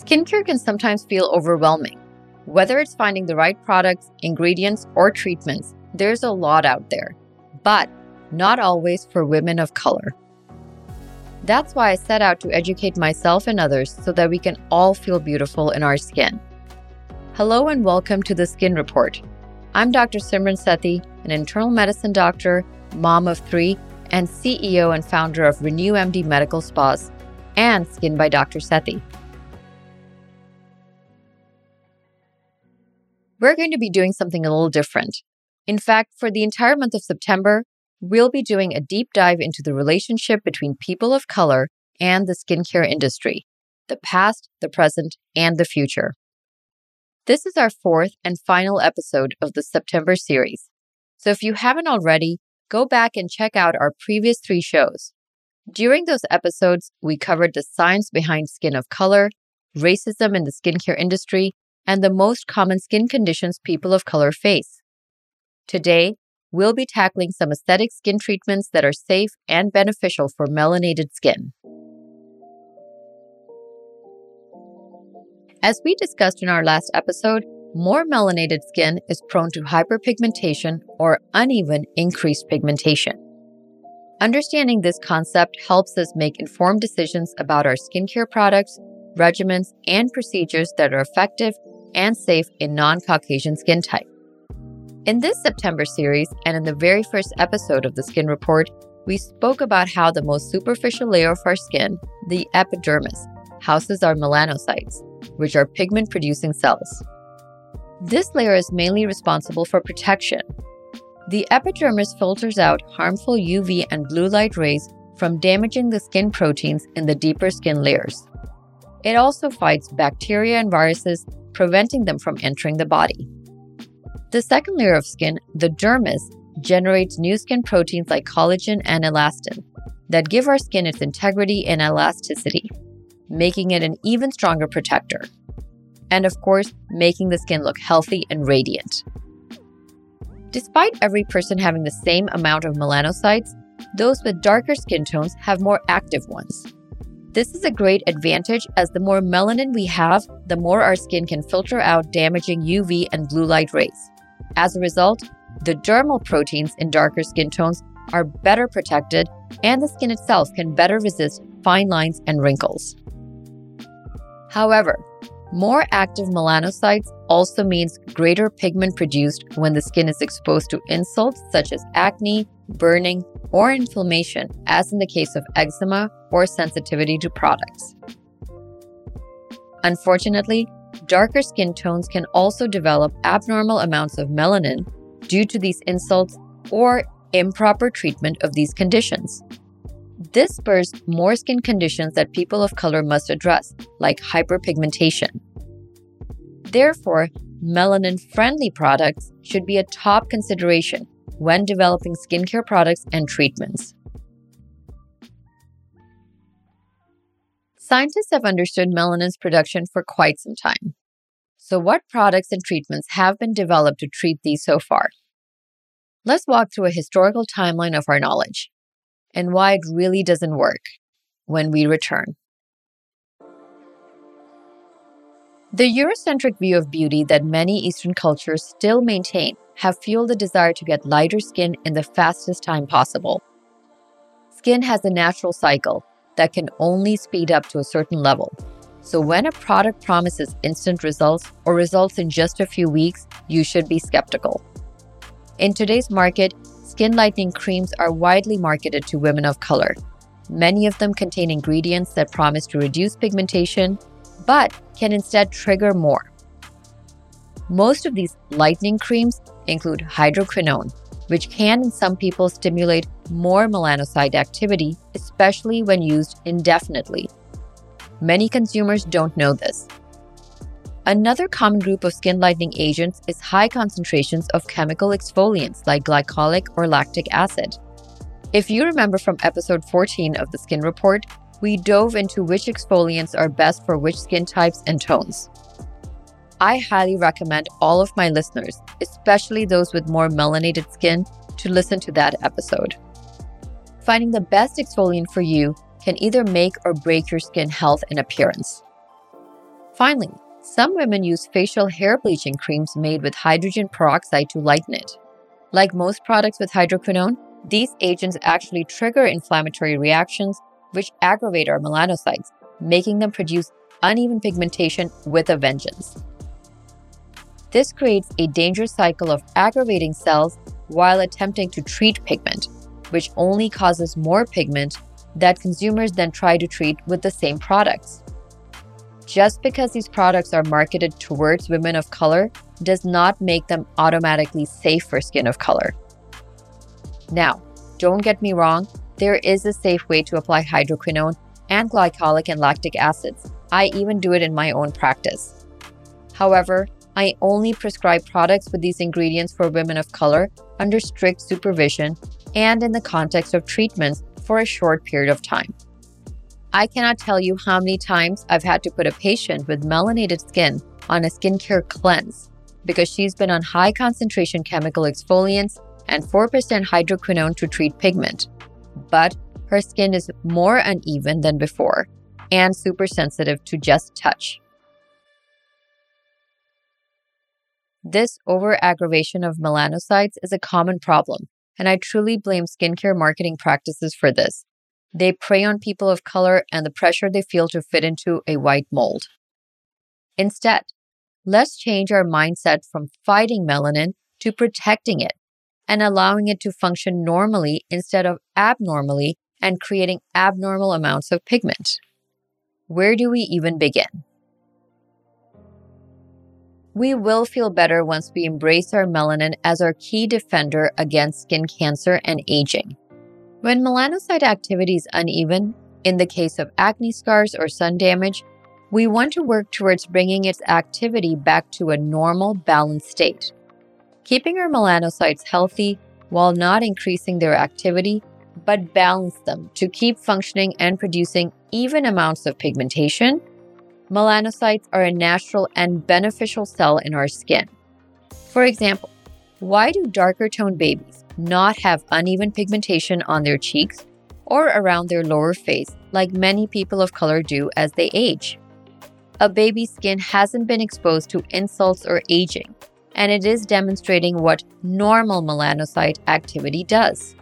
Skincare can sometimes feel overwhelming. Whether it's finding the right products, ingredients, or treatments, there's a lot out there, but not always for women of color. That's why I set out to educate myself and others so that we can all feel beautiful in our skin. Hello and welcome to the Skin Report. I'm Dr. Simran Sethi, an internal medicine doctor, mom of three, and CEO and founder of Renew MD Medical Spas and Skin by Dr. Sethi. We're going to be doing something a little different. In fact, for the entire month of September, we'll be doing a deep dive into the relationship between people of color and the skincare industry the past, the present, and the future. This is our fourth and final episode of the September series. So if you haven't already, go back and check out our previous three shows. During those episodes, we covered the science behind skin of color, racism in the skincare industry, and the most common skin conditions people of color face. Today, we'll be tackling some aesthetic skin treatments that are safe and beneficial for melanated skin. As we discussed in our last episode, more melanated skin is prone to hyperpigmentation or uneven increased pigmentation. Understanding this concept helps us make informed decisions about our skincare products, regimens, and procedures that are effective and safe in non Caucasian skin type. In this September series, and in the very first episode of the Skin Report, we spoke about how the most superficial layer of our skin, the epidermis, houses our melanocytes, which are pigment producing cells. This layer is mainly responsible for protection. The epidermis filters out harmful UV and blue light rays from damaging the skin proteins in the deeper skin layers. It also fights bacteria and viruses, preventing them from entering the body. The second layer of skin, the dermis, generates new skin proteins like collagen and elastin that give our skin its integrity and elasticity, making it an even stronger protector. And of course, making the skin look healthy and radiant. Despite every person having the same amount of melanocytes, those with darker skin tones have more active ones. This is a great advantage as the more melanin we have, the more our skin can filter out damaging UV and blue light rays. As a result, the dermal proteins in darker skin tones are better protected, and the skin itself can better resist fine lines and wrinkles. However, more active melanocytes also means greater pigment produced when the skin is exposed to insults such as acne, burning, or inflammation, as in the case of eczema or sensitivity to products. Unfortunately, darker skin tones can also develop abnormal amounts of melanin due to these insults or improper treatment of these conditions. This spurs more skin conditions that people of color must address, like hyperpigmentation. Therefore, melanin friendly products should be a top consideration when developing skincare products and treatments. Scientists have understood melanin's production for quite some time. So, what products and treatments have been developed to treat these so far? Let's walk through a historical timeline of our knowledge and why it really doesn't work when we return. The Eurocentric view of beauty that many Eastern cultures still maintain have fueled the desire to get lighter skin in the fastest time possible. Skin has a natural cycle that can only speed up to a certain level, so, when a product promises instant results or results in just a few weeks, you should be skeptical. In today's market, skin lightening creams are widely marketed to women of color. Many of them contain ingredients that promise to reduce pigmentation, but can instead trigger more. Most of these lightening creams include hydroquinone, which can in some people stimulate more melanocyte activity, especially when used indefinitely. Many consumers don't know this. Another common group of skin lightening agents is high concentrations of chemical exfoliants like glycolic or lactic acid. If you remember from episode 14 of the Skin Report, we dove into which exfoliants are best for which skin types and tones. I highly recommend all of my listeners, especially those with more melanated skin, to listen to that episode. Finding the best exfoliant for you can either make or break your skin health and appearance. Finally, some women use facial hair bleaching creams made with hydrogen peroxide to lighten it. Like most products with hydroquinone, these agents actually trigger inflammatory reactions which aggravate our melanocytes, making them produce uneven pigmentation with a vengeance. This creates a dangerous cycle of aggravating cells while attempting to treat pigment, which only causes more pigment that consumers then try to treat with the same products. Just because these products are marketed towards women of color does not make them automatically safe for skin of color. Now, don't get me wrong, there is a safe way to apply hydroquinone and glycolic and lactic acids. I even do it in my own practice. However, I only prescribe products with these ingredients for women of color under strict supervision and in the context of treatments for a short period of time. I cannot tell you how many times I've had to put a patient with melanated skin on a skincare cleanse because she's been on high concentration chemical exfoliants and 4% hydroquinone to treat pigment. But her skin is more uneven than before and super sensitive to just touch. This over aggravation of melanocytes is a common problem, and I truly blame skincare marketing practices for this. They prey on people of color and the pressure they feel to fit into a white mold. Instead, let's change our mindset from fighting melanin to protecting it and allowing it to function normally instead of abnormally and creating abnormal amounts of pigment. Where do we even begin? We will feel better once we embrace our melanin as our key defender against skin cancer and aging. When melanocyte activity is uneven, in the case of acne scars or sun damage, we want to work towards bringing its activity back to a normal, balanced state. Keeping our melanocytes healthy while not increasing their activity, but balance them to keep functioning and producing even amounts of pigmentation melanocytes are a natural and beneficial cell in our skin. For example, why do darker toned babies not have uneven pigmentation on their cheeks or around their lower face like many people of color do as they age? A baby's skin hasn't been exposed to insults or aging, and it is demonstrating what normal melanocyte activity does.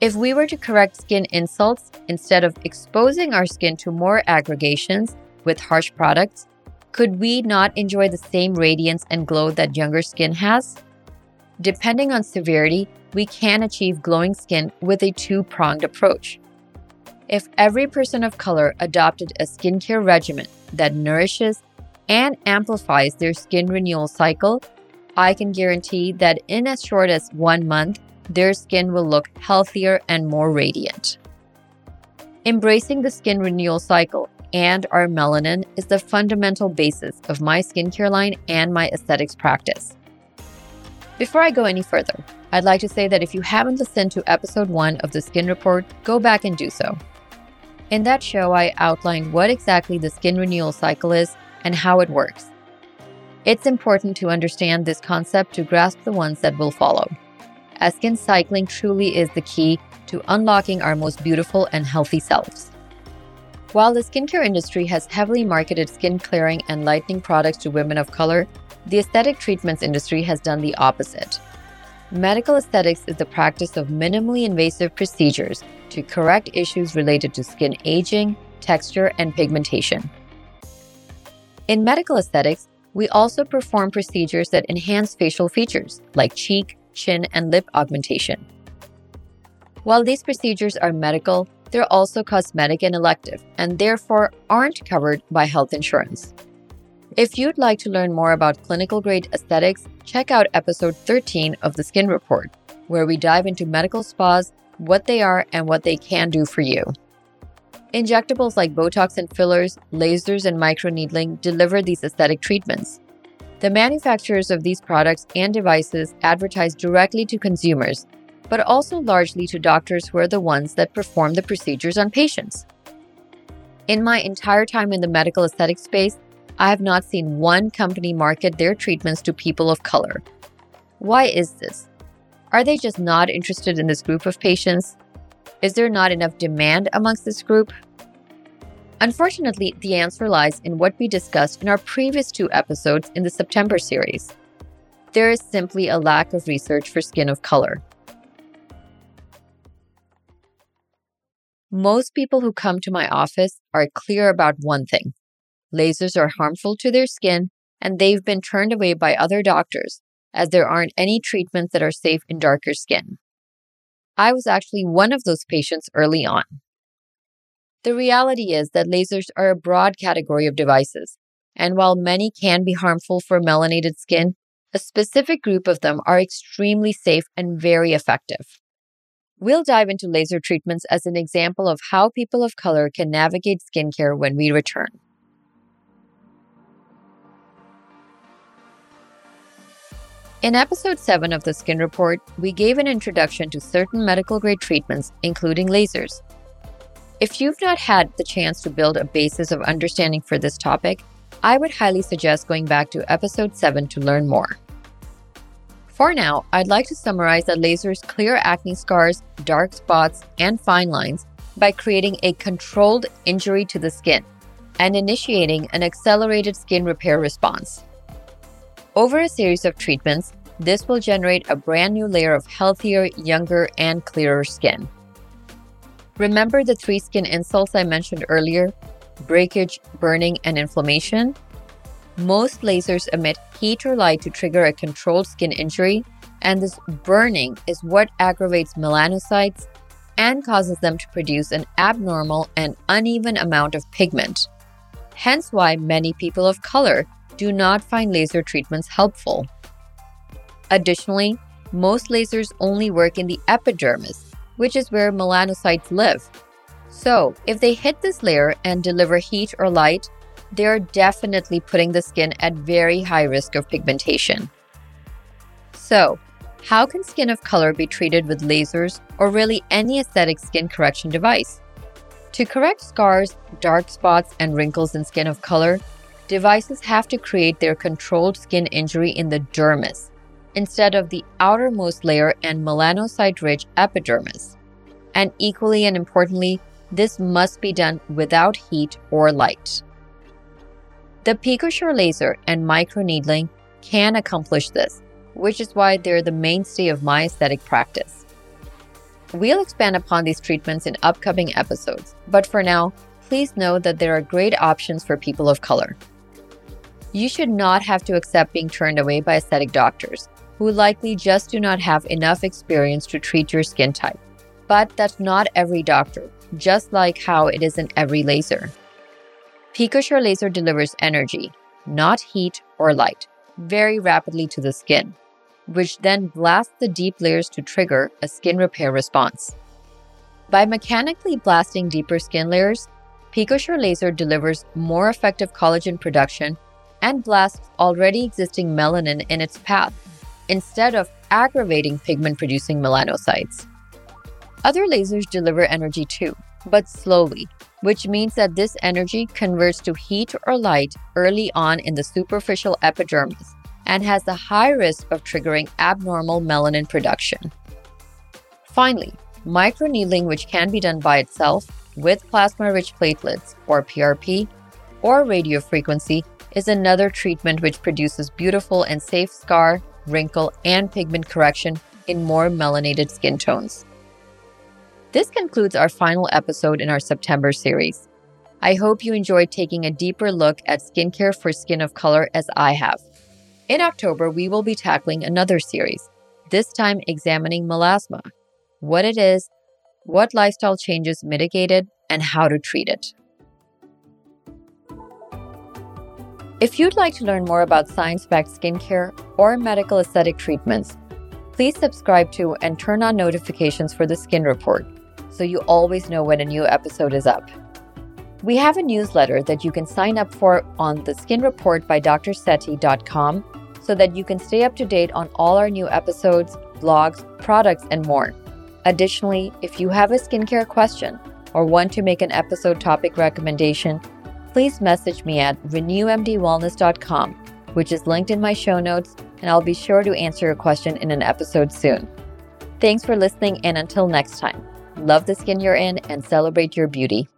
If we were to correct skin insults instead of exposing our skin to more aggregations, with harsh products, could we not enjoy the same radiance and glow that younger skin has? Depending on severity, we can achieve glowing skin with a two pronged approach. If every person of color adopted a skincare regimen that nourishes and amplifies their skin renewal cycle, I can guarantee that in as short as one month, their skin will look healthier and more radiant. Embracing the skin renewal cycle and our melanin is the fundamental basis of my skincare line and my aesthetics practice. Before I go any further, I'd like to say that if you haven't listened to episode one of the Skin Report, go back and do so. In that show, I outlined what exactly the skin renewal cycle is and how it works. It's important to understand this concept to grasp the ones that will follow, as skin cycling truly is the key to unlocking our most beautiful and healthy selves. While the skincare industry has heavily marketed skin clearing and lightening products to women of color, the aesthetic treatments industry has done the opposite. Medical aesthetics is the practice of minimally invasive procedures to correct issues related to skin aging, texture, and pigmentation. In medical aesthetics, we also perform procedures that enhance facial features like cheek, chin, and lip augmentation. While these procedures are medical, they're also cosmetic and elective, and therefore aren't covered by health insurance. If you'd like to learn more about clinical grade aesthetics, check out episode 13 of the Skin Report, where we dive into medical spas, what they are, and what they can do for you. Injectables like Botox and fillers, lasers, and microneedling deliver these aesthetic treatments. The manufacturers of these products and devices advertise directly to consumers but also largely to doctors who are the ones that perform the procedures on patients. In my entire time in the medical aesthetic space, I have not seen one company market their treatments to people of color. Why is this? Are they just not interested in this group of patients? Is there not enough demand amongst this group? Unfortunately, the answer lies in what we discussed in our previous two episodes in the September series. There is simply a lack of research for skin of color. Most people who come to my office are clear about one thing lasers are harmful to their skin, and they've been turned away by other doctors as there aren't any treatments that are safe in darker skin. I was actually one of those patients early on. The reality is that lasers are a broad category of devices, and while many can be harmful for melanated skin, a specific group of them are extremely safe and very effective. We'll dive into laser treatments as an example of how people of color can navigate skincare when we return. In episode 7 of the Skin Report, we gave an introduction to certain medical grade treatments, including lasers. If you've not had the chance to build a basis of understanding for this topic, I would highly suggest going back to episode 7 to learn more. For now, I'd like to summarize that lasers clear acne scars, dark spots, and fine lines by creating a controlled injury to the skin and initiating an accelerated skin repair response. Over a series of treatments, this will generate a brand new layer of healthier, younger, and clearer skin. Remember the three skin insults I mentioned earlier breakage, burning, and inflammation? Most lasers emit heat or light to trigger a controlled skin injury, and this burning is what aggravates melanocytes and causes them to produce an abnormal and uneven amount of pigment. Hence, why many people of color do not find laser treatments helpful. Additionally, most lasers only work in the epidermis, which is where melanocytes live. So, if they hit this layer and deliver heat or light, they are definitely putting the skin at very high risk of pigmentation. So, how can skin of color be treated with lasers or really any aesthetic skin correction device? To correct scars, dark spots, and wrinkles in skin of color, devices have to create their controlled skin injury in the dermis, instead of the outermost layer and melanocyte rich epidermis. And equally and importantly, this must be done without heat or light. The PicoSure laser and microneedling can accomplish this, which is why they're the mainstay of my aesthetic practice. We'll expand upon these treatments in upcoming episodes, but for now, please know that there are great options for people of color. You should not have to accept being turned away by aesthetic doctors who likely just do not have enough experience to treat your skin type. But that's not every doctor, just like how it isn't every laser. PicoSure laser delivers energy, not heat or light, very rapidly to the skin, which then blasts the deep layers to trigger a skin repair response. By mechanically blasting deeper skin layers, PicoSure laser delivers more effective collagen production and blasts already existing melanin in its path instead of aggravating pigment producing melanocytes. Other lasers deliver energy too, but slowly, which means that this energy converts to heat or light early on in the superficial epidermis and has the high risk of triggering abnormal melanin production. Finally, microneedling, which can be done by itself with plasma rich platelets or PRP or radiofrequency, is another treatment which produces beautiful and safe scar wrinkle, and pigment correction in more melanated skin tones. This concludes our final episode in our September series. I hope you enjoyed taking a deeper look at skincare for skin of color as I have. In October, we will be tackling another series, this time examining melasma, what it is, what lifestyle changes mitigate it, and how to treat it. If you'd like to learn more about science backed skincare or medical aesthetic treatments, please subscribe to and turn on notifications for the Skin Report so you always know when a new episode is up. We have a newsletter that you can sign up for on the Skin Report by so that you can stay up to date on all our new episodes, blogs, products, and more. Additionally, if you have a skincare question or want to make an episode topic recommendation, please message me at renewmdwellness.com, which is linked in my show notes, and I'll be sure to answer your question in an episode soon. Thanks for listening, and until next time, love the skin you're in and celebrate your beauty.